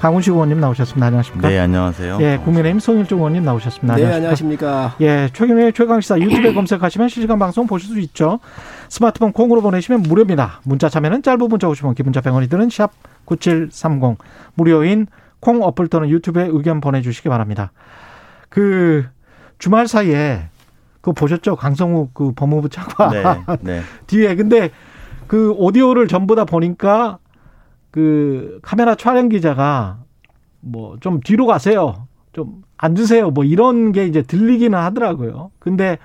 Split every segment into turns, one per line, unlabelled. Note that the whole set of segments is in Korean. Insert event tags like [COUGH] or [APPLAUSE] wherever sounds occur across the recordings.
강훈식 의원님 나오셨습니다. 안녕하십니까?
네, 안녕하세요.
예, 국민의힘 송일종 의원님 나오셨습니다.
네,
안녕하십니까?
안녕하십니까?
예, 최경영의 최강시사 유튜브에 검색하시면 실시간 방송 보실 수 있죠. 스마트폰 콩으로 보내시면 무료입니다. 문자 참여는 짧은 문자 50원, 기본자 100원이 드는 샵 9730. 무료인 콩 어플 또는 유튜브에 의견 보내주시기 바랍니다. 그 주말 사이에 그거 보셨죠? 강성욱 그 법무부 차관
네, 네. [LAUGHS]
뒤에 근데 그 오디오를 전부 다 보니까 그 카메라 촬영 기자가 뭐 좀 뒤로 가세요. 좀 앉으세요. 뭐 이런 게 이제 들리기는 하더라고요. 근데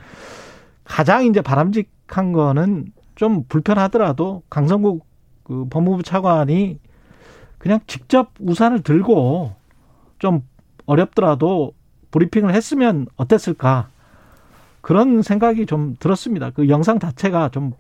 가장 이제 바람직한 거는 좀 불편하더라도 강성국 그 법무부 차관이 그냥 직접 우산을 들고 좀 어렵더라도 브리핑을 했으면 어땠을까. 그런 생각이 좀 들었습니다. 그 영상 자체가 좀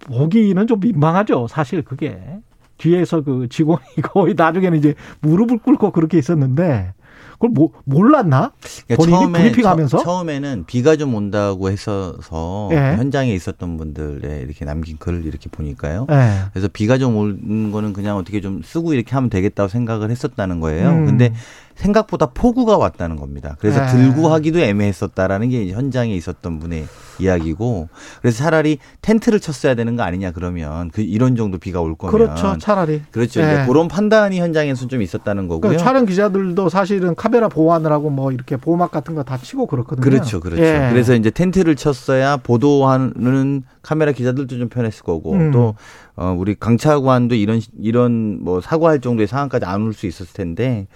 보기는 좀 민망하죠. 사실 그게. 뒤에서 그 직원이 [LAUGHS] 거의 나중에는 이제 무릎을 꿇고 그렇게 있었는데 그걸 뭐, 몰랐나?
그러니까
본인이 브리핑하면서?
처, 음에는 비가 좀 온다고 했어서
예.
현장에 있었던 분들의 이렇게 남긴 글을 이렇게 보니까요.
네.
그래서 비가 좀 오는 거는 그냥 어떻게 좀 쓰고 이렇게 하면 되겠다고 생각을 했었다는 거예요.
음.
근데 생각보다 폭우가 왔다는 겁니다. 그래서
네.
들고 하기도 애매했었다라는 게 현장에 있었던 분의 이야기고 그래서 차라리 텐트를 쳤어야 되는 거 아니냐 그러면 그 이런 정도 비가 올 거면
그렇죠. 차라리.
그렇죠.
예.
이제 그런 판단이 현장에서는 좀 있었다는 거고요.
그러니까 촬영 기자들도 사실은 카메라 보호하느라고 뭐 이렇게 보호막 같은 거 다 치고 그렇거든요.
그렇죠, 그렇죠.
예.
그래서 이제 텐트를 쳤어야 보도하는 카메라 기자들도 좀 편했을 거고
음.
또 어, 우리 강차관도 이런 이런 뭐 사과할 정도의 상황까지 안 올 수 있었을 텐데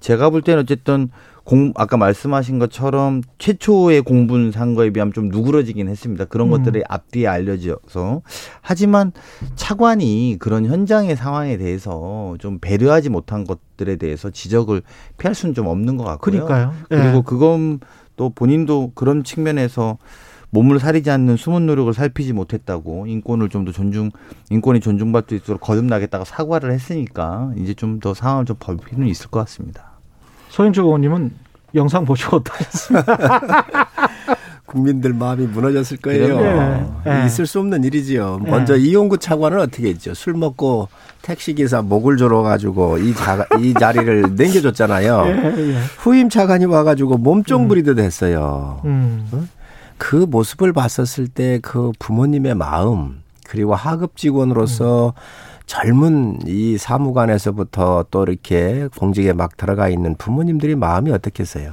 제가 볼 때는 어쨌든 공 아까 말씀하신 것처럼 최초의 공분 상거에 비하면 좀 누그러지긴 했습니다. 그런
음.
것들이 앞뒤에 알려져서 하지만 차관이 그런 현장의 상황에 대해서 좀 배려하지 못한 것들에 대해서 지적을 피할 수는 좀 없는 것 같고요.
그러니까요. 예.
그리고 그건 또 본인도 그런 측면에서 몸을 사리지 않는 숨은 노력을 살피지 못했다고 인권을 좀 더 존중 인권이 존중받을 수 있도록 거듭나겠다고 사과를 했으니까 이제 좀 더 상황을 좀 볼 필요는 있을 것 같습니다.
소인주 의원님은 영상 보시고 어떠셨습니까? [LAUGHS]
국민들 마음이 무너졌을 거예요.
그럼요.
예, 예.
있을 수 없는 일이지요.
예.
먼저 이용구 차관은 어떻게 했죠? 술 먹고 택시 기사 목을 졸어 가지고 이, 자, 이 자리를 [LAUGHS] 남겨줬잖아요.
예, 예.
후임 차관이 와가지고 몸종 부리듯 했어요.
음.
그 모습을 봤었을 때 그 부모님의 마음 그리고 하급 직원으로서 젊은 이 사무관에서부터 또 이렇게 공직에 막 들어가 있는 부모님들이 마음이 어떻겠어요?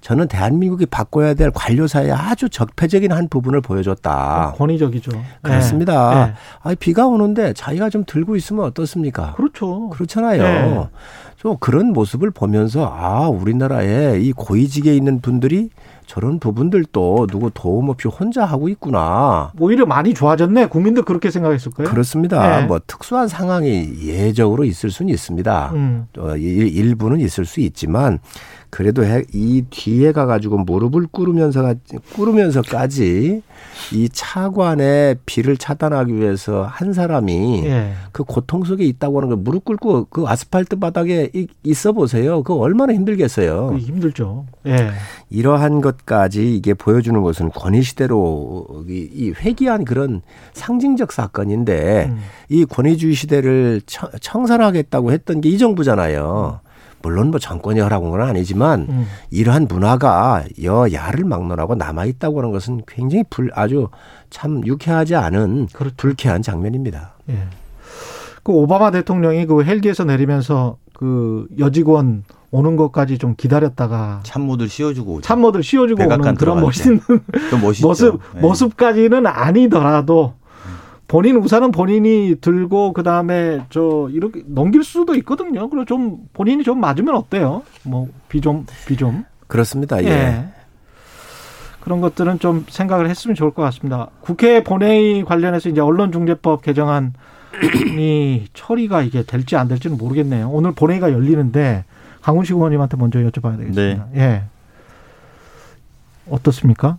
저는 대한민국이 바꿔야 될 관료사의 아주 적폐적인 한 부분을 보여줬다.
권위적이죠. 예.
그렇습니다.
예.
아 비가 오는데 자기가 좀 들고 있으면 어떻습니까?
그렇죠.
그렇잖아요.
예.
좀 그런 모습을 보면서 아 우리나라에 이 고위직에 있는 분들이 저런 부분들도 누구 도움 없이 혼자 하고 있구나.
오히려 많이 좋아졌네. 국민들 그렇게 생각했을 거예요.
그렇습니다.
예.
뭐 특수한 상황이 예적으로 있을 수는 있습니다.
음.
어, 일- 일부는 있을 수 있지만 그래도 해- 이 뒤에 가가지고 무릎을 꿇으면서 꿇으면서까지 이 차관의 비를 차단하기 위해서 한 사람이
예.
그 고통 속에 있다고 하는 걸 무릎 꿇고 그 아스팔트 바닥에 이- 있어 보세요. 그 얼마나 힘들겠어요.
그게 힘들죠. 예.
이러한 것까지 이게 보여주는 것은 권위 시대로 이, 이 회귀한 그런 상징적 사건인데
음.
이 권위주의 시대를 청- 청산하겠다고 했던 게 이 정부잖아요. 물론 뭐 정권이 허락한 건 아니지만
음.
이러한 문화가 여야를 막론하고 남아 있다고 하는 것은 굉장히 불 아주 참 유쾌하지 않은
그렇죠.
불쾌한 장면입니다.
예. 그 오바마 대통령이 그 헬기에서 내리면서 그 여직원 오는 것까지 좀 기다렸다가
참모들 씌워주고 오죠.
참모들 씌워주고 오는 그런 멋있는
좀 멋있죠.
모습
네.
모습까지는 아니더라도 본인 우산은 본인이 들고 그 다음에 저 이렇게 넘길 수도 있거든요. 그리고 좀 본인이 좀 맞으면 어때요? 뭐 비 좀 비 좀.
그렇습니다. 예.
예. 그런 것들은 좀 생각을 했으면 좋을 것 같습니다. 국회 본회의 관련해서 이제 언론중재법 개정안이 [CLEARS THROAT] 처리가 이게 될지 안 될지는 모르겠네요. 오늘 본회의가 열리는데 강훈식 의원님한테 먼저 여쭤봐야 되겠습니다. 예. 어떻습니까?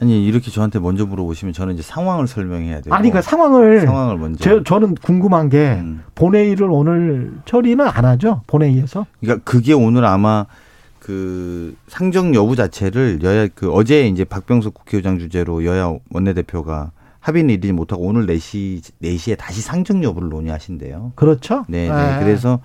아니 이렇게 저한테 먼저 물어보시면 저는 이제 상황을 설명해야 돼요.
아니, 그 상황을
상황을 먼저.
저, 저 는 궁금한 게
음.
본회의를 오늘 처리는 안 하죠? 본회의에서?
그러니까 그게 오늘 아마 그 상정 여부 자체를 여야 그 어제 이제 박병석 국회의장 주재로 여야 원내대표가 합의는 이르지 못하고 오늘 4시 4시에 다시 상정 여부를 논의하신대요.
그렇죠?
네, 네. 그래서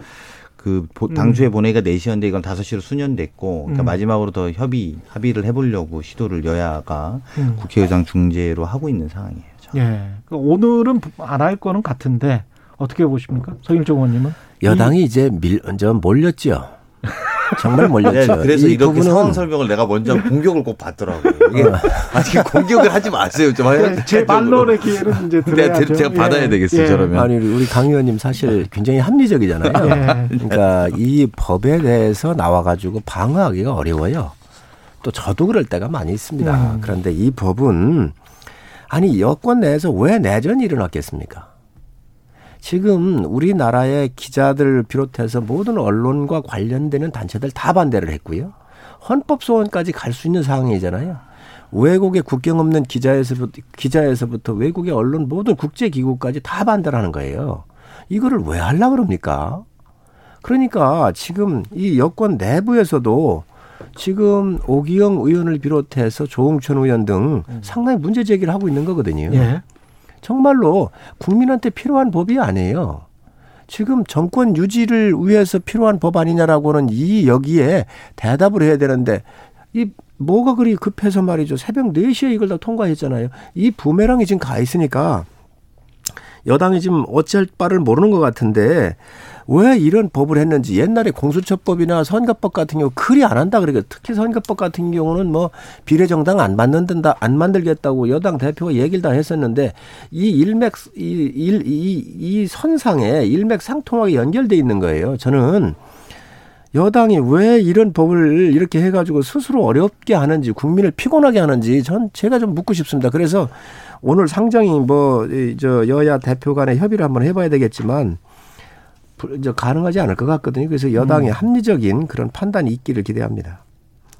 그 보-
음.
당초에 본회의가 4시였는데 이건 5시로 수년됐고 그러니까
음.
마지막으로 더 협의 합의를 해 보려고 시도를 여야가
음.
국회의장 중재로 하고 있는 상황이에요. 저.
예. 그 오늘은 안 할 거는 같은데 어떻게 보십니까? 서일정 의원님은?
여당이 이제 밀, 저 몰렸죠. [LAUGHS] 정말
네,
몰렸죠.
그래서
이
이렇게
부분은
상황 설명을 내가 먼저 공격을 꼭 받더라고요. 이게 아직 공격을 하지 마세요. 좀
네, 제 말론의 기회는 이제
네,
드려야죠.
제가 받아야 되겠어요,
예.
저러면.
아니 우리 강 의원님 사실 굉장히 합리적이잖아요.
예. [LAUGHS]
그러니까 이 법에 대해서 나와가지고 방어하기가 어려워요. 또 저도 그럴 때가 많이 있습니다.
음.
그런데 이 법은 아니 여권 내에서 왜 내전이 일어났겠습니까? 지금 우리나라의 기자들 비롯해서 모든 언론과 관련되는 단체들 다 반대를 했고요. 헌법 소원까지 갈 수 있는 상황이잖아요. 외국의 국경 없는 기자에서부터, 기자에서부터 외국의 언론 모든 국제기구까지 다 반대를 하는 거예요. 이거를 왜 하려고 그럽니까? 그러니까 지금 이 여권 내부에서도 지금 오기영 의원을 비롯해서 조홍천 의원 등 상당히 문제 제기를 하고 있는 거거든요.
예.
정말로 국민한테 필요한 법이 아니에요. 지금 정권 유지를 위해서 필요한 법 아니냐라고는 이 여기에 대답을 해야 되는데 이 뭐가 그리 급해서 말이죠. 새벽 4시에 이걸 다 통과했잖아요. 이 부메랑이 지금 가 있으니까 여당이 지금 어찌할 바를 모르는 것 같은데 왜 이런 법을 했는지 옛날에 공수처법이나 선거법 같은 경우 그리 안 한다 그러니까 특히 선거법 같은 경우는 뭐 비례정당 안 만든다 안 만들겠다고 여당 대표가 얘기를 다 했었는데 이 일맥 이일이 이 선상에 일맥상통하게 연결돼 있는 거예요. 저는 여당이 왜 이런 법을 이렇게 해가지고 스스로 어렵게 하는지 국민을 피곤하게 하는지 전 제가 좀 묻고 싶습니다. 그래서 오늘 상정이 뭐 저 여야 대표 간의 협의를 한번 해봐야 되겠지만 가능하지 않을 것 같거든요. 그래서 여당의 합리적인 그런 판단이 있기를 기대합니다.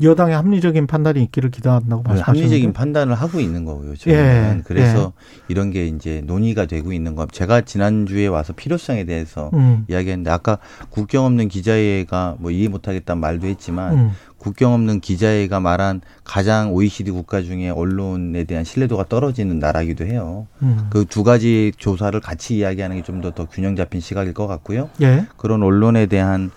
여당의 합리적인 판단이 있기를 기대한다고
네,
말씀하시는데
합리적인 판단을 하고 있는 거고요. 저는
예,
그래서 이런 게 이제 논의가 되고 있는 거. 제가 지난 주에 와서 필요성에 대해서
음.
이야기했는데 아까 국경 없는 기자회가 뭐 이해 못하겠다는 말도 했지만
음.
국경 없는 기자회가 말한 가장 OECD 국가 중에 언론에 대한 신뢰도가 떨어지는 나라기도 해요.
음.
그두 가지 조사를 같이 이야기하는 게 좀 더더 균형 잡힌 시각일 것 같고요.
예.
그런 언론에 대한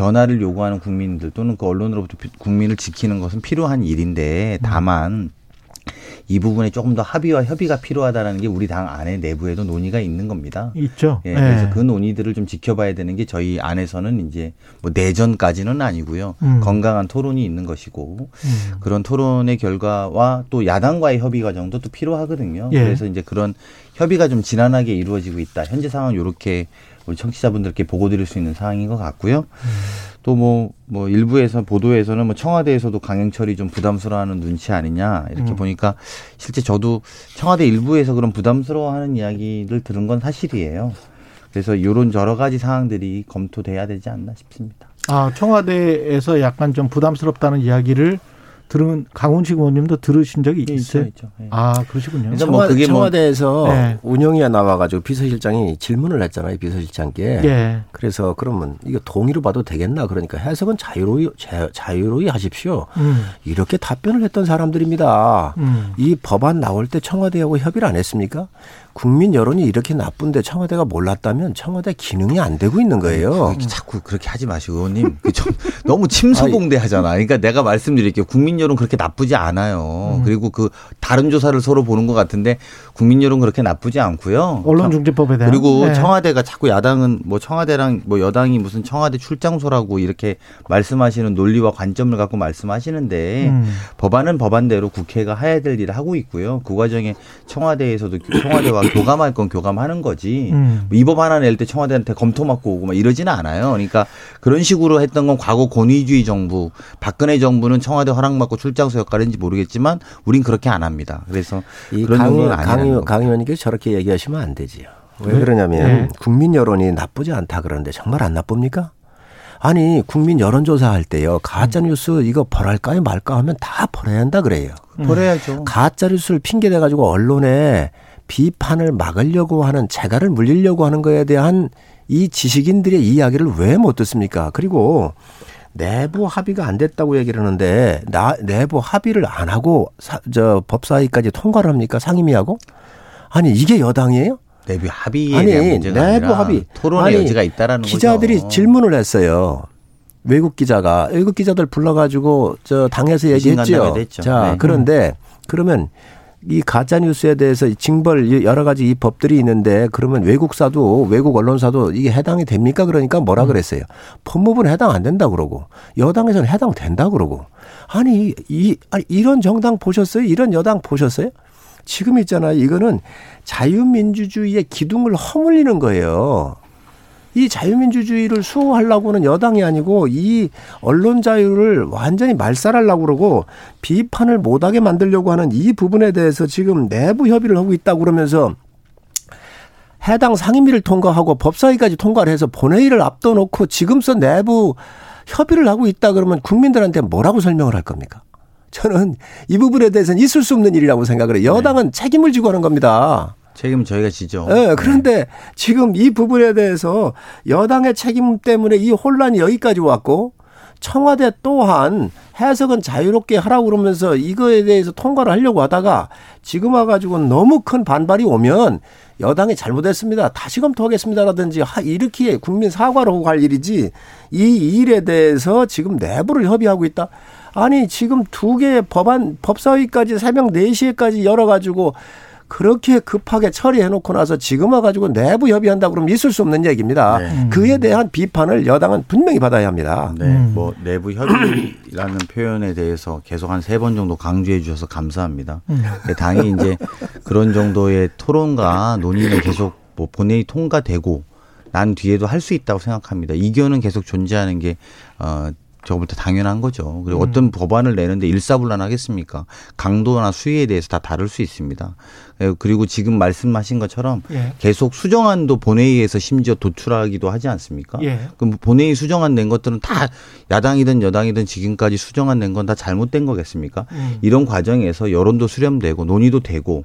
변화를 요구하는 국민들 또는 그 언론으로부터 피- 국민을 지키는 것은 필요한 일인데 다만 이 부분에 조금 더 합의와 협의가 필요하다는 게 우리 당 안에 내부에도 논의가 있는 겁니다.
있죠.
예, 그래서 그 논의들을 좀 지켜봐야 되는 게 저희 안에서는 이제 뭐 내전까지는 아니고요.
음.
건강한 토론이 있는 것이고
음.
그런 토론의 결과와 또 야당과의 협의 과정도 또 필요하거든요.
예.
그래서 이제 그런 협의가 좀 지난하게 이루어지고 있다. 현재 상황 이렇게 우리 청취자분들께 보고 드릴 수 있는 상황인 것 같고요. 또뭐뭐 일부에서 보도에서는 뭐 청와대에서도 강행철이 좀 부담스러워하는 눈치 아니냐 이렇게
음.
보니까 실제 저도 청와대 일부에서 그런 부담스러워하는 이야기를 들은 건 사실이에요. 그래서 이런 여러 가지 사항들이 검토돼야 되지 않나 싶습니다.
아, 청와대에서 약간 좀 부담스럽다는 이야기를 들은 강훈식 의원님도 들으신 적이 있어요?
있죠. 예.
아, 그러시군요.
그래서 뭐
청와,
그게 뭐-
청와대에서
네.
운영위에 나와가지고 비서실장이 질문을 했잖아요. 비서실장께.
예.
그래서 그러면 이거 동의로 봐도 되겠나? 그러니까 해석은 자유로이 자- 자유로이 하십시오.
음.
이렇게 답변을 했던 사람들입니다.
음.
이 법안 나올 때 청와대하고 협의를 안 했습니까? 국민 여론이 이렇게 나쁜데 청와대가 몰랐다면 청와대 기능이 안 되고 있는 거예요.
그렇게 자꾸 그렇게 하지 마시고 의원님 그좀 [LAUGHS] 너무 침소봉대하잖아. 그러니까 내가 말씀드릴게요. 국민 여론 그렇게 나쁘지 않아요. 그리고 그 다른 조사를 서로 보는 것 같은데 국민 여론 그렇게 나쁘지 않고요.
언론중재법에 대한
그리고
네.
청와대가 자꾸 야당은 뭐 청와대랑 뭐 여당이 무슨 청와대 출장소라고 이렇게 말씀하시는 논리와 관점을 갖고 말씀하시는데
음.
법안은 법안대로 국회가 해야 될 일을 하고 있고요. 그 과정에 청와대에서도 [COUGHS] 청와대와 교감할 건 교감하는 거지.
음.
이법 하나 낼 때 청와대한테 검토 맡고 오고 막 이러지는 않아요. 그러니까 그런 식으로 했던 건 과거 권위주의 정부, 박근혜 정부는 청와대 허락 받고 출장소 역할인지 모르겠지만 우린 그렇게 안 합니다. 그래서
이
그런
강,
정도는
강,
아니라는
강, 의원님께서 저렇게 얘기하시면 안 되지요. 왜
네.
그러냐면
네.
국민 여론이 나쁘지 않다 그러는데 정말 안 나쁩니까? 아니 국민 여론조사 할 때요 가짜 뉴스 이거 벌할까요 말까 하면 다 벌어야 한다 그래요.
버려야죠.
가짜 뉴스를 핑계 대 가지고 언론에 비판을 막으려고 하는 재갈을 물리려고 하는 거에 대한 이 지식인들의 이야기를 왜 못 듣습니까? 그리고 내부 합의가 안 됐다고 얘기를 하는데 나 내부 합의를 안 하고 사, 저 법사위까지 통과를 합니까? 상임위하고? 아니 이게 여당이에요?
내부 합의에
아니,
대한 문제가
내부 합의.
토론의
아니,
여지가 있다라는
기자들이
거죠.
질문을 했어요. 외국 기자가 외국 기자들 불러가지고 저 당에서 얘기했죠.
했죠.
자
네.
그런데 그러면 이 가짜 뉴스에 대해서 징벌 여러 가지 이 법들이 있는데 그러면 외국사도 외국 언론사도 이게 해당이 됩니까? 그러니까 뭐라
음.
그랬어요. 법무부는 해당 안 된다 그러고 여당에서는 해당 된다 그러고 아니 이 아니 이런 정당 보셨어요? 이런 여당 보셨어요? 지금 있잖아요. 이거는 자유민주주의의 기둥을 허물리는 거예요. 이 자유민주주의를 수호하려고는 여당이 아니고 이 언론 자유를 완전히 말살하려고 그러고 비판을 못하게 만들려고 하는 이 부분에 대해서 지금 내부 협의를 하고 있다고 그러면서 해당 상임위를 통과하고 법사위까지 통과를 해서 본회의를 앞둬놓고 지금서 내부 협의를 하고 있다 그러면 국민들한테 뭐라고 설명을 할 겁니까? 저는 이 부분에 대해서는 있을 수 없는 일이라고 생각을 해요. 여당은 책임을 지고 하는 겁니다.
책임 저희가 지죠.
예, 그런데 지금 이 부분에 대해서 여당의 책임 때문에 이 혼란이 여기까지 왔고 청와대 또한 해석은 자유롭게 하라고 그러면서 이거에 대해서 통과를 하려고 하다가 지금 와가지고 너무 큰 반발이 오면 여당이 잘못했습니다. 다시 검토하겠습니다라든지 하- 이렇게 국민 사과를 하고 갈 일이지 이 일에 대해서 지금 내부를 협의하고 있다. 아니 지금 두 개의 법안 법사위까지 새벽 4시에까지 열어가지고 그렇게 급하게 처리해 놓고 나서 지금 와가지고 내부 협의한다 그러면 있을 수 없는 얘기입니다.
네.
그에 대한 비판을 여당은 분명히 받아야 합니다.
네, 뭐 내부 협의라는 [CLEARS THROAT] 표현에 대해서 계속 한 세 번 정도 강조해 주셔서 감사합니다. 근데 당이 이제 그런 정도의 토론과 논의는 계속 뭐 본회의 통과되고 난 뒤에도 할 수 있다고 생각합니다. 이견은 계속 존재하는 게 어. 저부터 당연한 거죠. 그리고 어떤 법안을 내는데 일사불란하겠습니까? 강도나 수위에 대해서 다 다를 수 있습니다. 예, 그리고 지금 말씀하신 것처럼
예.
계속 수정안도 본회의에서 심지어 도출하기도 하지 않습니까?
예.
그럼 본회의 수정안 낸 것들은 다 야당이든 여당이든 지금까지 수정안 낸 건 다 잘못된 거겠습니까?
음.
이런 과정에서 여론도 수렴되고 논의도 되고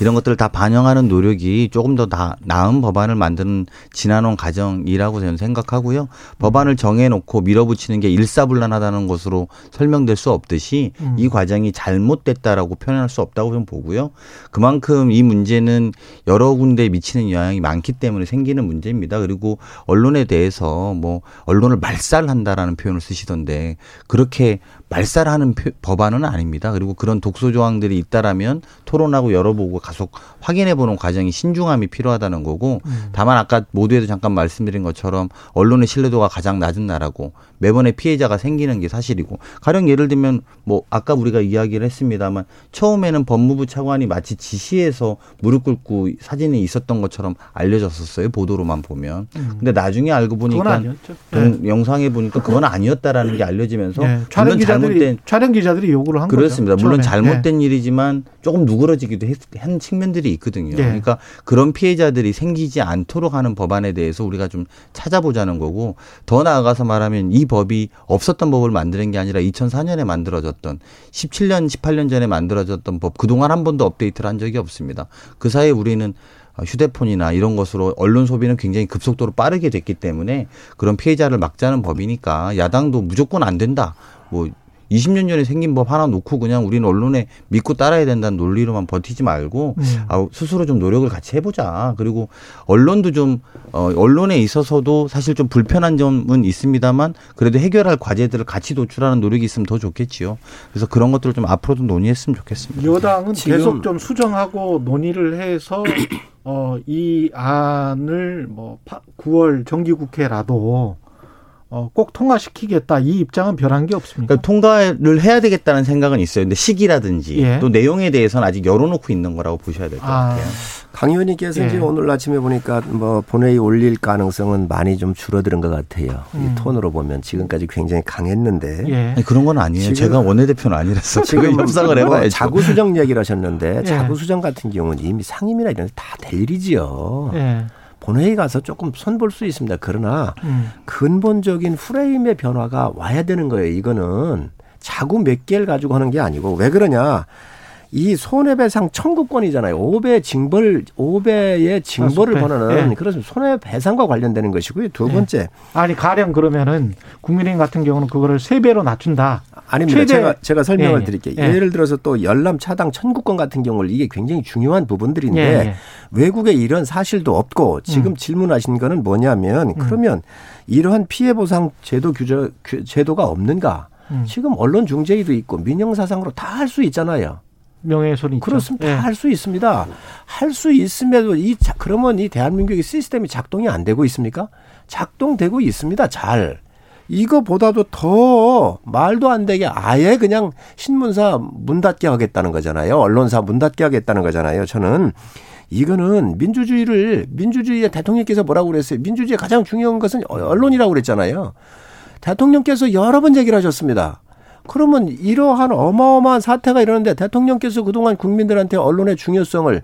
이런 것들을 다 반영하는 노력이 조금 더 나, 나은 법안을 만드는 지난원 과정이라고 저는 생각하고요. 법안을 정해놓고 밀어붙이는 게 일사불란하다는 것으로 설명될 수 없듯이
음.
이 과정이 잘못됐다라고 표현할 수 없다고 저는 보고요. 그만큼 이 문제는 여러 군데에 미치는 영향이 많기 때문에 생기는 문제입니다. 그리고 언론에 대해서 뭐 언론을 말살한다라는 표현을 쓰시던데 그렇게 말살 하는 표- 법안은 아닙니다. 그리고 그런 독소 조항들이 있다라면 토론하고 열어보고 가속 확인해보는 과정이 신중함이 필요하다는 거고 다만 아까 모두에도 잠깐 말씀드린 것처럼 언론의 신뢰도가 가장 낮은 나라고 매번의 피해자가 생기는 게 사실이고 가령 예를 들면 뭐 아까 우리가 이야기를 했습니다만 처음에는 법무부 차관이 마치 지시해서 무릎 꿇고 사진이 있었던 것처럼 알려졌었어요 보도로만 보면 근데 나중에 알고 보니까. 동- 영상에 보니까 그건 아니었다라는 게 알려지면서
예. 촬영
물론
기자들이
잘못된
촬영 기자들이 요구를 한
그렇습니다.
거죠.
물론. 잘못된 일이지만 조금 누그러지기도 했, 한 측면들이 있거든요.
예.
그러니까 그런 피해자들이 생기지 않도록 하는 법안에 대해서 우리가 좀 찾아보자는 거고 더 나아가서 말하면 이 법이 없었던 법을 만드는 게 아니라 2004년에 만들어졌던 17년, 18년 전에 만들어졌던 법 그동안 한 번도 업데이트를 한 적이 없습니다. 그 사이에 우리는 휴대폰이나 이런 것으로 언론 소비는 굉장히 급속도로 빠르게 됐기 때문에 그런 피해자를 막자는 법이니까 야당도 무조건 안 된다. 뭐 20년 전에 생긴 법 하나 놓고 그냥 우리는 언론에 믿고 따라야 된다는 논리로만 버티지 말고
음.
아, 스스로 좀 노력을 같이 해보자. 그리고 언론도 좀 어, 언론에 있어서도 사실 좀 불편한 점은 있습니다만 그래도 해결할 과제들을 같이 도출하는 노력이 있으면 더 좋겠지요. 그래서 그런 것들을 좀 앞으로도 논의했으면 좋겠습니다.
여당은 계속 좀 수정하고 논의를 해서 어, 이 안을 뭐 9월 정기국회라도 어, 꼭 통과시키겠다 이 입장은 변한 게 없습니까?
그러니까 통과를 해야 되겠다는 생각은 있어요. 근데 시기라든지
예.
또 내용에 대해서는 아직 열어놓고 있는 거라고 보셔야 될것
아,
같아요.
강 의원님께서
예.
이제 오늘 아침에 보니까 뭐 본회의 올릴 가능성은 많이 좀 줄어드는 것 같아요.
음.
이 톤으로 보면 지금까지 굉장히 강했는데
예.
아니, 그런 건 아니에요. 제가 원내대표는 아니라서 지금 협상을
뭐
해봐야죠.
자구 수정 얘기를 하셨는데
예.
자구 수정 같은 경우는 이미 상임이나 이런 데 다 될 일이지요.
예.
본회의 가서 조금 손볼 수 있습니다. 그러나
음.
근본적인 프레임의 변화가 와야 되는 거예요. 이거는 자구 몇 개를 가지고 하는 게 아니고 왜 그러냐? 이 손해배상 청구권이잖아요. 5배 징벌, 5배의 징벌을
아,
보는
예.
그래서 손해배상과 관련되는 것이고요. 두
예.
번째.
아니 가령 그러면은 국민의힘 같은 경우는 그거를 세 배로 낮춘다.
아닙니다.
최대-
제가, 제가 설명을
예,
드릴게요.
예.
예를 들어서 또 열람 차당 청구권 같은 경우를 이게 굉장히 중요한 부분들인데
예, 예.
외국에 이런 사실도 없고 지금
음.
질문하신 거는 뭐냐면 그러면 이러한 피해 보상 제도 규제 규- 제도가 없는가?
음.
지금 언론 중재위도 있고 민영 사상으로 다 할 수 있잖아요.
명예훼손이.
그렇습니다.
예.
다할수 있습니다. 할 수 있음에도 이 자- 그러면 이 대한민국의 시스템이 작동이 안 되고 있습니까? 작동되고 있습니다. 잘. 이거보다도 더 말도 안 되게 아예 그냥 신문사 문 닫게 하겠다는 거잖아요. 언론사 문 닫게 하겠다는 거잖아요. 저는 이거는 민주주의를 민주주의의 대통령께서 뭐라고 그랬어요? 민주주의의 가장 중요한 것은 언론이라고 그랬잖아요. 대통령께서 여러 번 얘기를 하셨습니다. 그러면 이러한 어마어마한 사태가 일어났는데 대통령께서 그동안 국민들한테 언론의 중요성을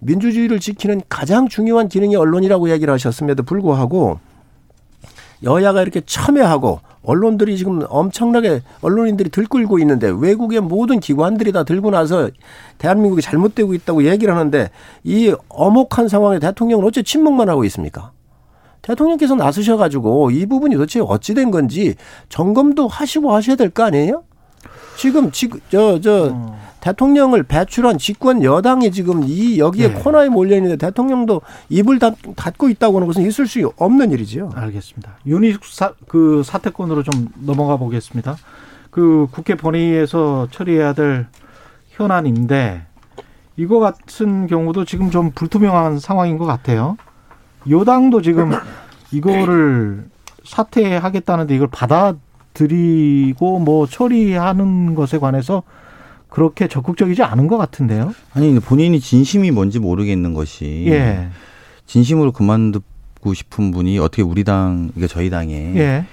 민주주의를 지키는 가장 중요한 기능이 언론이라고 얘기를 하셨음에도 불구하고 여야가 이렇게 첨예하고 언론들이 지금 엄청나게 언론인들이 들끓고 있는데 외국의 모든 기관들이 다 들고 나서 대한민국이 잘못되고 있다고 얘기를 하는데 이 엄혹한 상황에 대통령은 어째 침묵만 하고 있습니까? 대통령께서 나서셔가지고 이 부분이 도대체 어찌 된 건지 점검도 하시고 하셔야 될 거 아니에요? 지금 지금 저저 대통령을 배출한 집권 여당이 지금 이 여기에
네.
코너에 몰려 있는데 대통령도 입을 닫, 닫고 있다고 하는 것은 있을 수 없는 일이지요.
알겠습니다. 윤희숙 사, 그 사태권으로 좀 넘어가 보겠습니다. 그 국회 본회의에서 처리해야 될 현안인데 이거 같은 경우도 지금 좀 불투명한 상황인 것 같아요. 여당도 지금 [COUGHS] 이거를 사퇴하겠다는데 이걸 받아들이고 뭐 처리하는 것에 관해서 그렇게 적극적이지 않은 것 같은데요.
아니 본인이 진심이 뭔지 모르겠는 것이
예,
진심으로 그만두고 싶은 분이 어떻게 우리 당 이게 저희 당에
예,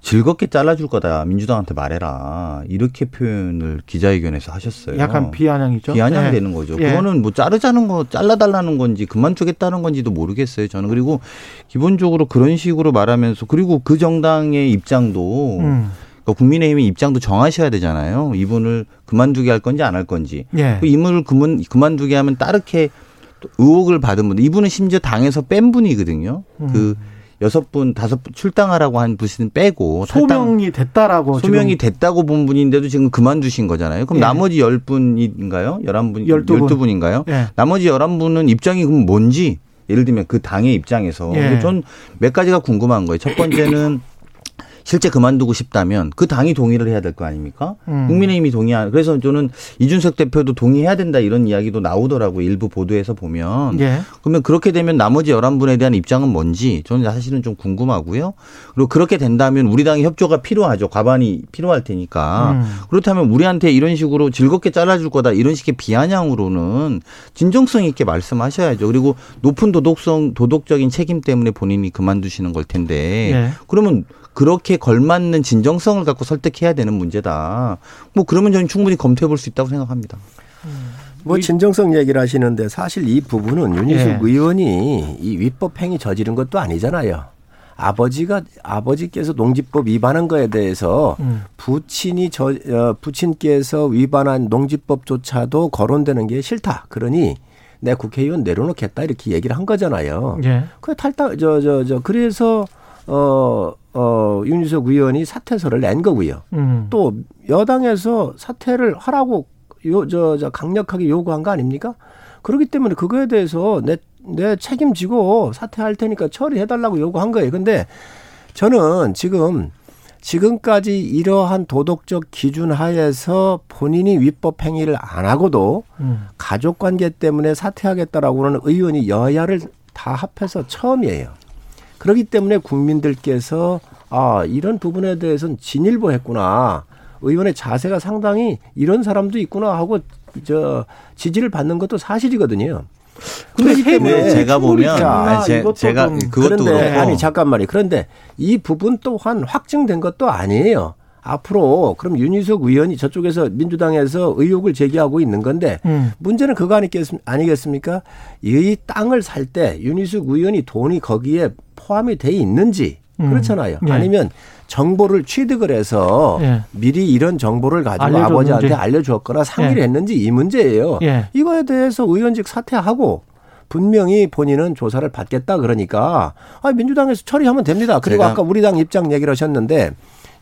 즐겁게 잘라줄 거다 민주당한테 말해라 이렇게 표현을 기자회견에서 하셨어요.
약간 비아냥이죠.
비아냥이
예.
되는 거죠.
예.
그거는 뭐 자르자는 거 잘라달라는 건지 그만두겠다는 건지도 모르겠어요. 저는 그리고 기본적으로 그런 식으로 말하면서 그리고 그 정당의 입장도
음,
그러니까 국민의힘의 입장도 정하셔야 되잖아요. 이분을 그만두게 할 건지 안 할 건지.
예,
그 인물을 그만, 그만두게 하면 따르게 또 의혹을 받은 분. 이분은 심지어 당에서 뺀 분이거든요.
음.
그 여섯 분, 다섯 분 출당하라고 한 분은 빼고 탈당-
소명이 됐다라고
소명이
지금
됐다고 본 분인데도 지금 그만두신 거잖아요. 그럼
예.
나머지 열 분인가요? 열한 분,
열두 분.
열두 분인가요?
예.
나머지 열한 분은 입장이 그럼 뭔지 예를 들면 그 당의 입장에서
예.
전몇 가지가 궁금한 거예요. 첫 번째는 실제 그만두고 싶다면 그 당이 동의를 해야 될 거 아닙니까?
음.
국민의힘이 동의한 그래서 저는 이준석 대표도 동의해야 된다 이런 이야기도 나오더라고요. 일부 보도에서 보면
예.
그러면 그렇게 되면 나머지 11분에 대한 입장은 뭔지 저는 사실은 좀 궁금하고요. 그리고 그렇게 된다면 우리 당의 협조가 필요하죠. 과반이 필요할 테니까.
음.
그렇다면 우리한테 이런 식으로 즐겁게 잘라줄 거다 이런 식의 비아냥으로는 진정성 있게 말씀하셔야죠. 그리고 높은 도덕성, 도덕적인 책임 때문에 본인이 그만두시는 걸 텐데
예.
그러면 그렇게 걸맞는 진정성을 갖고 설득해야 되는 문제다. 뭐 그러면 저는 충분히 검토해 볼 수 있다고 생각합니다.
뭐 진정성 얘기를 하시는데 사실 이 부분은 윤희숙
예.
의원이 이 위법 행위 저지른 것도 아니잖아요. 아버지가 아버지께서 농지법 위반한 거에 대해서
음.
부친이 저 어, 부친께서 위반한 농지법조차도 거론되는 게 싫다. 그러니 내 국회의원 내려놓겠다 이렇게 얘기를 한 거잖아요.
예.
그 탈당 저저저 그래서 어, 어, 윤희석 의원이 사퇴서를 낸 거고요.
음.
또 여당에서 사퇴를 하라고 요, 저, 저 강력하게 요구한 거 아닙니까? 그렇기 때문에 그거에 대해서 내, 내 책임지고 사퇴할 테니까 처리해달라고 요구한 거예요. 근데 저는 지금 지금까지 이러한 도덕적 기준 하에서 본인이 위법 행위를 안 하고도
음.
가족 관계 때문에 사퇴하겠다라고 하는 의원이 여야를 다 합해서 처음이에요. 그렇기 때문에 국민들께서 아, 이런 부분에 대해서는 진일보했구나. 의원의 자세가 상당히 이런 사람도 있구나 하고 저 지지를 받는 것도 사실이거든요.
근데
때문에
제가 보면
자,
아니, 제, 제가
좀
그것도
그런데 아니 잠깐만요. 그런데 이 부분 또한 확증된 것도 아니에요. 앞으로 그럼 윤희석 의원이 저쪽에서 민주당에서 의혹을 제기하고 있는 건데
음.
문제는 그거 아니겠습, 아니겠습니까? 이 땅을 살 때 윤희숙 의원이 돈이 거기에 포함이 돼 있는지
음.
그렇잖아요.
예.
아니면 정보를 취득을 해서
예.
미리 이런 정보를 가지고
알려줬는지.
아버지한테 알려주었거나 상의를
예.
했는지 이 문제예요.
예.
이거에 대해서 의원직 사퇴하고 분명히 본인은 조사를 받겠다 그러니까 아 민주당에서 처리하면 됩니다. 그리고 아까 우리 당 입장 얘기를 하셨는데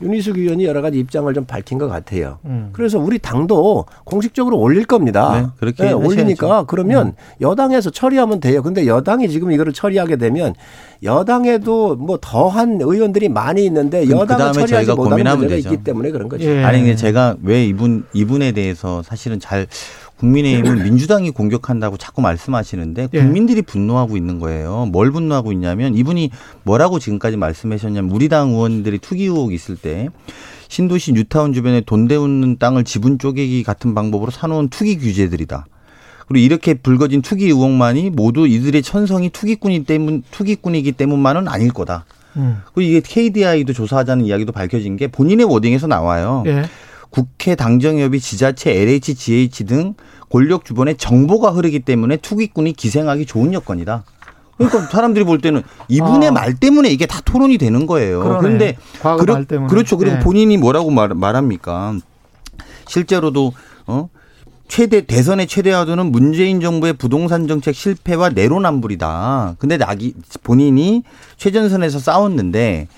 윤희숙 의원이 여러 가지 입장을 좀 밝힌 것 같아요.
음.
그래서 우리 당도 공식적으로 올릴 겁니다.
네, 그렇게 하셔야죠.
올리니까 그러면
음.
여당에서 처리하면 돼요. 근데 여당이 지금 이거를 처리하게 되면 여당에도 뭐 더한 의원들이 많이 있는데 여당은
그다음에
처리하지
저희가
못하는
고민하면
문제가
되죠.
있기 때문에 그런 거죠.
예.
아니 근데 제가 왜 이분 이분에 대해서 사실은 잘 국민의힘은 민주당이 공격한다고 자꾸 말씀하시는데
예.
국민들이 분노하고 있는 거예요. 뭘 분노하고 있냐면 이분이 뭐라고 지금까지 말씀하셨냐면 우리 당 의원들이 투기 의혹 있을 때 신도시 뉴타운 주변에 돈 대우는 땅을 지분 쪼개기 같은 방법으로 사놓은 투기 규제들이다. 그리고 이렇게 불거진 투기 의혹만이 모두 이들의 천성이 투기꾼이 때문 투기꾼이기 때문만은 아닐 거다.
음.
그리고 이게 KDI도 조사하자는 이야기도 밝혀진 게 본인의 워딩에서 나와요.
예.
국회 당정협의 지자체 LH, GH 등 권력 주변에 정보가 흐르기 때문에 투기꾼이 기생하기 좋은 여건이다. 그러니까 사람들이 볼 때는 이분의
아.
말 때문에 이게 다 토론이 되는 거예요.
그러네.
그런데 그러-. 그렇죠. 그리고
네.
본인이 뭐라고 말, 말합니까? 실제로도 어 최대 대선의 최대 화두는 문재인 정부의 부동산 정책 실패와 내로남불이다. 근데 나기 본인이 최전선에서 싸웠는데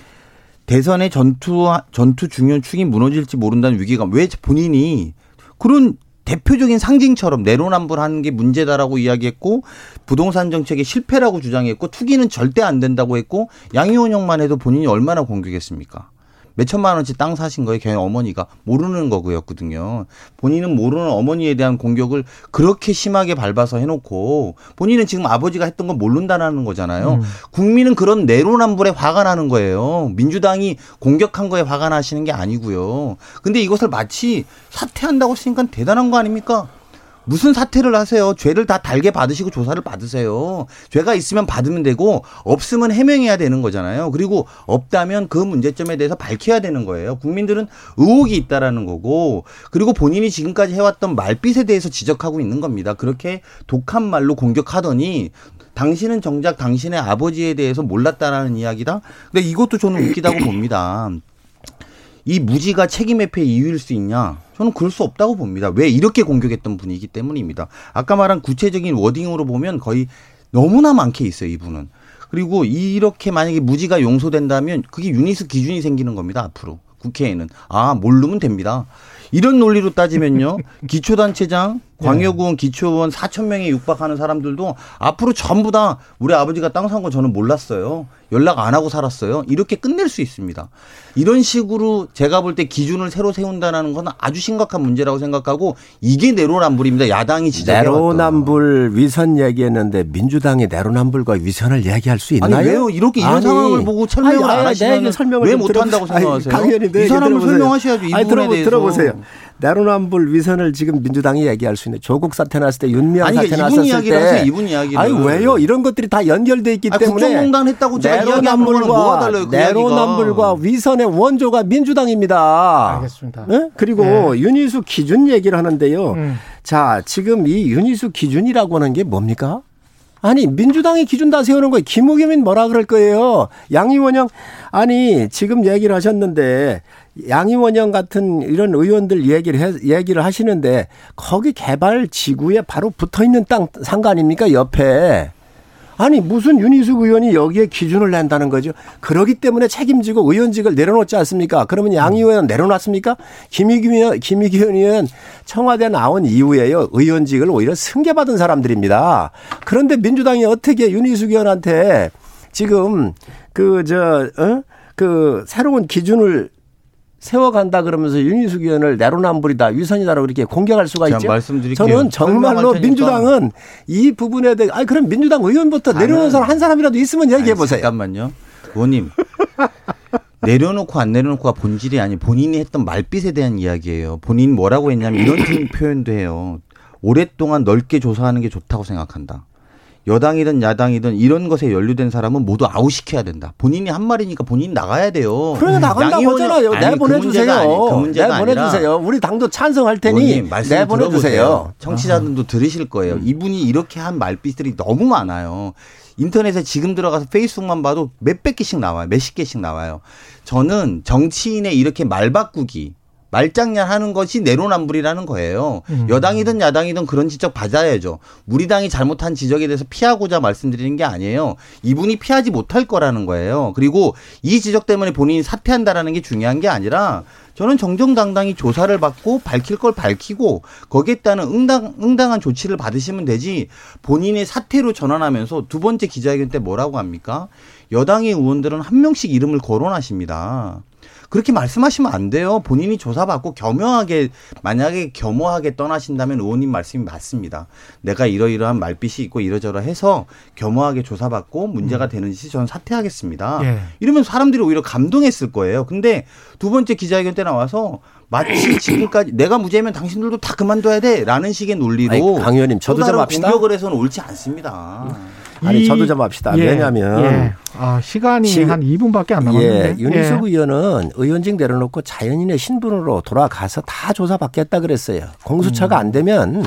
대선의 전투 전투 중요한 축이 무너질지 모른다는 위기감 왜 본인이 그런 대표적인 상징처럼 내로남불하는 게 문제다라고 이야기했고 부동산 정책의 실패라고 주장했고 투기는 절대 안 된다고 했고 양희원 형만 해도 본인이 얼마나 공격했습니까? 몇 천만 원치 땅 사신 거에 걔 어머니가 모르는 거고였거든요. 본인은 모르는 어머니에 대한 공격을 그렇게 심하게 밟아서 해놓고 본인은 지금 아버지가 했던 건 모른다라는 거잖아요.
음.
국민은 그런 내로남불에 화가 나는 거예요. 민주당이 공격한 거에 화가 나시는 게 아니고요. 근데 이것을 마치 사퇴한다고 했으니까 대단한 거 아닙니까? 무슨 사퇴를 하세요? 죄를 다 달게 받으시고 조사를 받으세요. 죄가 있으면 받으면 되고 없으면 해명해야 되는 거잖아요. 그리고 없다면 그 문제점에 대해서 밝혀야 되는 거예요. 국민들은 의혹이 있다라는 거고 그리고 본인이 지금까지 해왔던 말빛에 대해서 지적하고 있는 겁니다. 그렇게 독한 말로 공격하더니 당신은 정작 당신의 아버지에 대해서 몰랐다라는 이야기다. 근데 이것도 저는 웃기다고 [COUGHS] 봅니다. 이 무지가 책임 회피의 이유일 수 있냐? 저는 그럴 수 없다고 봅니다. 왜 이렇게 공격했던 분이기 때문입니다. 아까 말한 구체적인 워딩으로 보면 거의 너무나 많게 있어요, 이분은. 그리고 이렇게 만약에 무지가 용서된다면 그게 유니스 기준이 생기는 겁니다, 앞으로. 국회에는. 아, 모르면 됩니다. 이런 논리로 따지면요. [LAUGHS] 기초단체장, 광역의원, 기초의원 4천 명에 육박하는 사람들도 앞으로 전부 다 우리 아버지가 땅 산 거 저는 몰랐어요. 연락 안 하고 살았어요. 이렇게 끝낼 수 있습니다. 이런 식으로 제가 볼 때 기준을 새로 세운다는 건 아주 심각한 문제라고 생각하고 이게 내로남불입니다. 야당이 지적해왔던.
내로남불 위선 얘기했는데 민주당이 내로남불과 위선을 얘기할 수 있나요?
아니 왜요? 이렇게 이런
아니.
상황을 보고 설명을
아니,
안 하시면
왜좀
못한다고 생각하세요?
당연히
내이
얘기
사람을. 설명하셔야죠. 이
아니,
부분에
들어보,
대해서.
들어보세요. 내로남불 위선을 지금 민주당이 얘기할 수 있는 조국 사태 났을 때 윤미향
아니,
사태 났을
이분 이야기를
때.
이분 이야기를.
아니 왜요? 이런 것들이 다 연결돼 있기
아,
때문에
국정농단 했다고 제가 뭐가 달라요? 그
내로남불과
이야기가.
위선의 원조가 민주당입니다.
알겠습니다.
네? 그리고
예.
윤희수 기준 얘기를 하는데요.
음.
자, 지금 이 윤희수 기준이라고 하는 게 뭡니까? 아니, 민주당이 기준 다 세우는 거예요. 김우겸은 뭐라 그럴 거예요? 양이원영, 아니, 지금 얘기를 하셨는데, 양이원영 같은 이런 의원들 얘기를, 해, 얘기를 하시는데, 거기 개발 지구에 바로 붙어 있는 땅, 상가 아닙니까? 옆에. 아니 무슨 윤희숙 의원이 여기에 기준을 낸다는 거죠. 그러기 때문에 책임지고 의원직을 내려놓지 않습니까? 그러면 양 의원 내려놨습니까? 김희규 의원, 김희규 의원 청와대 나온 이후에요. 의원직을 오히려 승계받은 사람들입니다. 그런데 민주당이 어떻게 윤희숙 의원한테 지금 그저 어? 그 새로운 기준을 세워간다 그러면서 윤희숙 의원을 내로남불이다 위선이다라고 이렇게 공격할 수가 있죠. 저는 정말로. 민주당은 이 부분에 대해 아니 그럼 민주당 의원부터 내려오는 사람 한 사람이라도 있으면 얘기해 보세요.
잠깐만요. 의원님. [LAUGHS] 내려놓고 안 내려놓고가 본질이 아니 본인이 했던 말빛에 대한 이야기예요. 본인 뭐라고 했냐면 이런 [CLEARS THROAT] 표현도 해요. 오랫동안 넓게 조사하는 게 좋다고 생각한다. 여당이든 야당이든 이런 것에 연루된 사람은 모두 아웃시켜야 된다. 본인이 한 말이니까 본인이 나가야 돼요.
그래 나간다고
양의원이-
하잖아요.
아니, 그
내보내주세요.
문제가 아니, 그
내보내주세요. 우리 당도 찬성할 테니 내보내주세요.
청취자들도 들으실 거예요.
음.
이분이 이렇게 한 말빛들이 너무 많아요. 인터넷에 지금 들어가서 페이스북만 봐도 몇백 개씩 나와요. 몇십 개씩 나와요. 저는 정치인의 이렇게 말 바꾸기 말장난 하는 것이 내로남불이라는 거예요.
음.
여당이든 야당이든 그런 지적 받아야죠. 우리 당이 잘못한 지적에 대해서 피하고자 말씀드리는 게 아니에요. 이분이 피하지 못할 거라는 거예요. 그리고 이 지적 때문에 본인이 사퇴한다라는 게 중요한 게 아니라 저는 정정당당히 조사를 받고 밝힐 걸 밝히고 거기에 따른 응당, 응당한 조치를 받으시면 되지 본인의 사퇴로 전환하면서 두 번째 기자회견 때 뭐라고 합니까? 여당의 의원들은 한 명씩 이름을 거론하십니다. 그렇게 말씀하시면 안 돼요. 본인이 조사받고 겸허하게 만약에 겸허하게 떠나신다면 의원님 말씀이 맞습니다. 내가 이러이러한 말빛이 있고 이러저러해서 겸허하게 조사받고 문제가 되는지 저는 사퇴하겠습니다.
예.
이러면 사람들이 오히려 감동했을 거예요. 근데 두 번째 기자회견 때 나와서 마치 [COUGHS] 지금까지 내가 무죄면 당신들도 다 그만둬야 돼라는 식의 논리로
아니, 강 의원님, 저도 좀 합시다.
공격을 해서는 옳지 않습니다.
아니
이-
저도 좀 합시다.
예,
왜냐하면
예. 아, 시간이
지금-
한 2분밖에 안
예,
남았는데.
윤희숙 의원은 의원직 내려놓고 자연인의 신분으로 돌아가서 다 조사받겠다 그랬어요. 공수처가 안 되면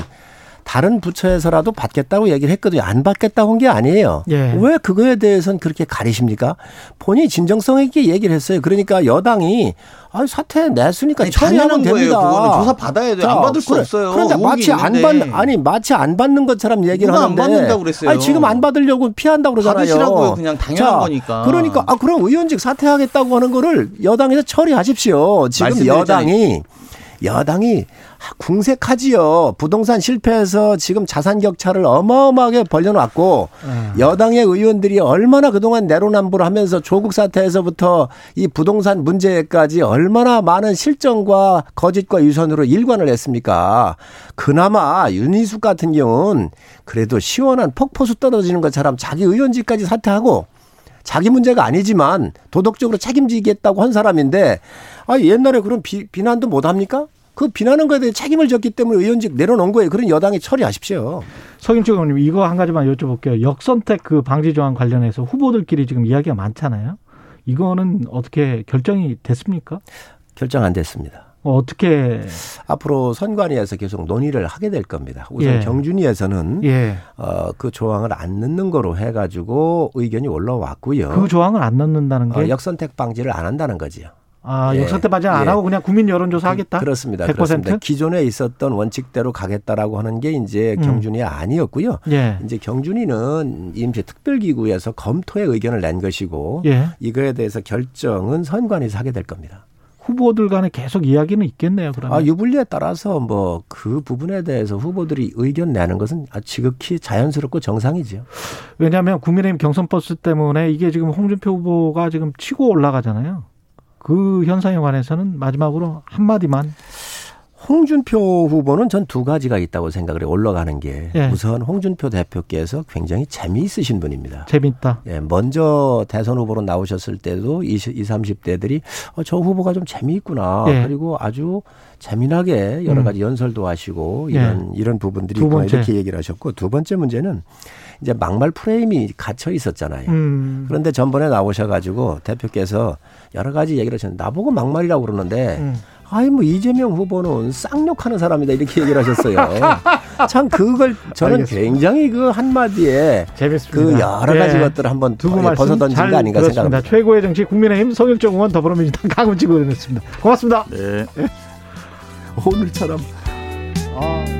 다른 부처에서라도 받겠다고 얘기를 했거든요. 안 받겠다고 한 게 아니에요.
예.
왜 그거에 대해서는 그렇게 가리십니까? 본인이 진정성 있게 얘기를 했어요. 그러니까 여당이 아 사퇴 냈으니까
아니,
처리하면
거예요.
됩니다.
그거는 조사 받아야 돼요. 안 받을 수 없어요.
그런데 마치 안
있는데.
받, 아니 마치 안 받는 것처럼 얘기를
누가 안
하는데
받는다고 그랬어요?
아니 지금 안 받으려고 피한다고 그러잖아요.
받으시라고요. 그냥 당연한 거니까.
그러니까 아 그럼 의원직 사퇴하겠다고 하는 거를 여당에서 처리하십시오. 지금. 여당이 여당이 궁색하지요. 부동산 실패해서 지금 자산 격차를 어마어마하게 벌려놨고
음.
여당의 의원들이 얼마나 그동안 내로남불 하면서 조국 사태에서부터 이 부동산 문제까지 얼마나 많은 실정과 거짓과 유선으로 일관을 했습니까? 그나마 윤희숙 같은 경우는 그래도 시원한 폭포수 떨어지는 것처럼 자기 의원직까지 사퇴하고 자기 문제가 아니지만 도덕적으로 책임지겠다고 한 사람인데 아 옛날에 그런 비, 비난도 못 합니까? 그 비난한 거에 대해 책임을 졌기 때문에 의원직 내려놓은 거예요. 그런 여당이 처리하십시오.
서김철 의원님 이거 한 가지만 여쭤볼게요. 역선택 그 방지 조항 관련해서 후보들끼리 지금 이야기가 많잖아요. 이거는 어떻게 결정이 됐습니까?
결정 안 됐습니다.
어, 어떻게
앞으로 선관위에서 계속 논의를 하게 될 겁니다. 우선
예.
경준위에서는
예.
어, 그 조항을 안 넣는 거로 해가지고 의견이 올라왔고요.
그 조항을 안 넣는다는 게
어, 역선택 방지를 안 한다는 거지요.
아,
예.
역선택 방지 안
예.
하고 그냥 국민 여론조사 하겠다.
그 렇습니다.
100%?
그렇습니다. 기존에 있었던 원칙대로 가겠다라고 하는 게 이제
음.
경준이 아니었고요.
예.
이제 경준이는 임시 특별기구에서 검토의 의견을 낸 것이고
예.
이거에 대해서 결정은 선관위에서 하게 될 겁니다.
후보들 간에 계속 이야기는 있겠네요. 그러면.
아, 유불리에 따라서 뭐 그 부분에 대해서 후보들이 의견 내는 것은 아, 지극히 자연스럽고 정상이죠.
왜냐하면 국민의힘 경선 버스 때문에 이게 지금 홍준표 후보가 지금 치고 올라가잖아요. 그 현상에 관해서는 마지막으로 한 마디만.
홍준표 후보는 전 두 가지가 있다고 생각을 해요. 올라가는 게
예.
우선 홍준표 대표께서 굉장히 재미있으신 분입니다.
재밌다.
예, 먼저 대선 후보로 나오셨을 때도 20, 20 30대들이 어, 저 후보가 좀 재미있구나.
예.
그리고 아주 재미나게 여러
음.
가지 연설도 하시고
예.
이런 이런 부분들이
두
있구나. 이렇게 얘기를 하셨고 두 번째 문제는 이제 막말 프레임이 갇혀 있었잖아요.
음.
그런데 전번에 나오셔가지고 대표께서 여러 가지 얘기를 하셨는데 나보고 막말이라고 그러는데
음.
아이 뭐 이재명 후보는 쌍욕하는 사람이다 이렇게 얘기를 하셨어요. [LAUGHS] 참 그걸 저는
알겠습니다.
굉장히 그 한마디에
재밌습니다.
그 여러 가지
예.
것들을 한번
두고
벗어
말씀
던진 잘거 아닌가. 생각합니다.
최고의 정치 국민의힘 성일정 의원 더불어민주당 [LAUGHS] 강훈지 의원이었습니다. 고맙습니다.
네.
오늘처럼
아.